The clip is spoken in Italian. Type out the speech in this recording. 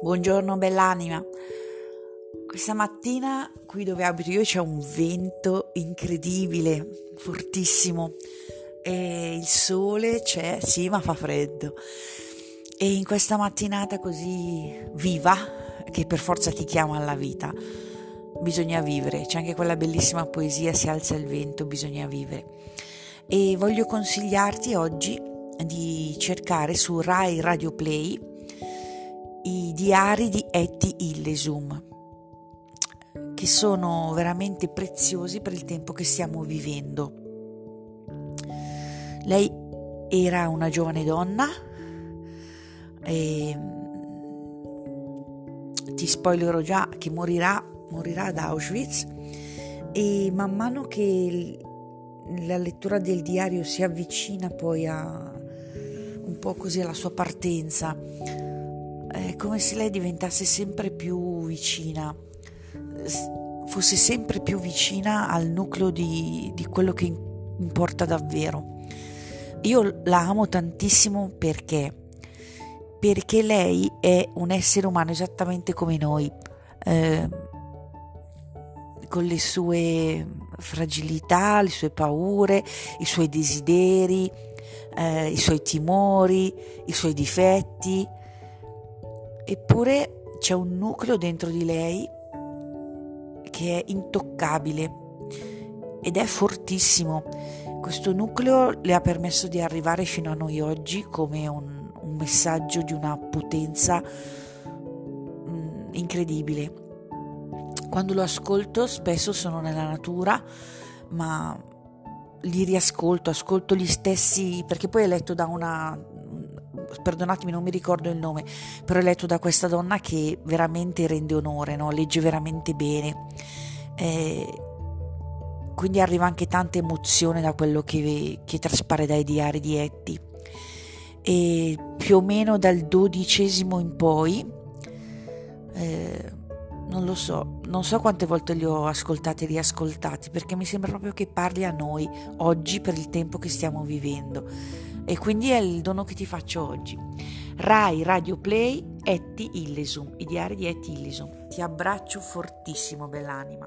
Buongiorno bell'anima. Questa mattina qui dove abito io c'è un vento incredibile, fortissimo e il sole c'è, sì, ma fa freddo. E in questa mattinata così viva che per forza ti chiama alla vita, bisogna vivere. C'è anche quella bellissima poesia Si alza il vento, bisogna vivere. E voglio consigliarti oggi di cercare su Rai Radio Play i diari di Etty Illesum, che sono veramente preziosi per il tempo che stiamo vivendo. Lei era una giovane donna e ti spoilerò già che morirà, morirà ad Auschwitz e man mano che la lettura del diario si avvicina poi a un po' così alla sua partenza è come se lei diventasse sempre più vicina, fosse sempre più vicina al nucleo di, di quello che importa davvero. Io la amo tantissimo perché? Perché lei è un essere umano esattamente come noi, eh, con le sue fragilità, le sue paure, i suoi desideri, eh, i suoi timori, i suoi difetti, eppure c'è un nucleo dentro di lei che è intoccabile ed è fortissimo. Questo nucleo le ha permesso di arrivare fino a noi oggi come un, un messaggio di una potenza mh, mm, incredibile. Quando lo ascolto spesso sono nella natura, ma li riascolto, ascolto gli stessi, perché poi è letto da una perdonatemi non mi ricordo il nome, però è letto da questa donna che veramente rende onore, no? legge veramente bene. Eh, quindi arriva anche tanta emozione da quello che, che traspare dai diari di Etty. E più o meno dal dodicesimo in poi, eh, non lo so, non so quante volte li ho ascoltati e riascoltati, perché mi sembra proprio che parli a noi oggi per il tempo che stiamo vivendo e quindi è il dono che ti faccio oggi. Rai Radio Play Etti Illesum, i diari di Etti Illesum. Ti abbraccio fortissimo, bell'anima.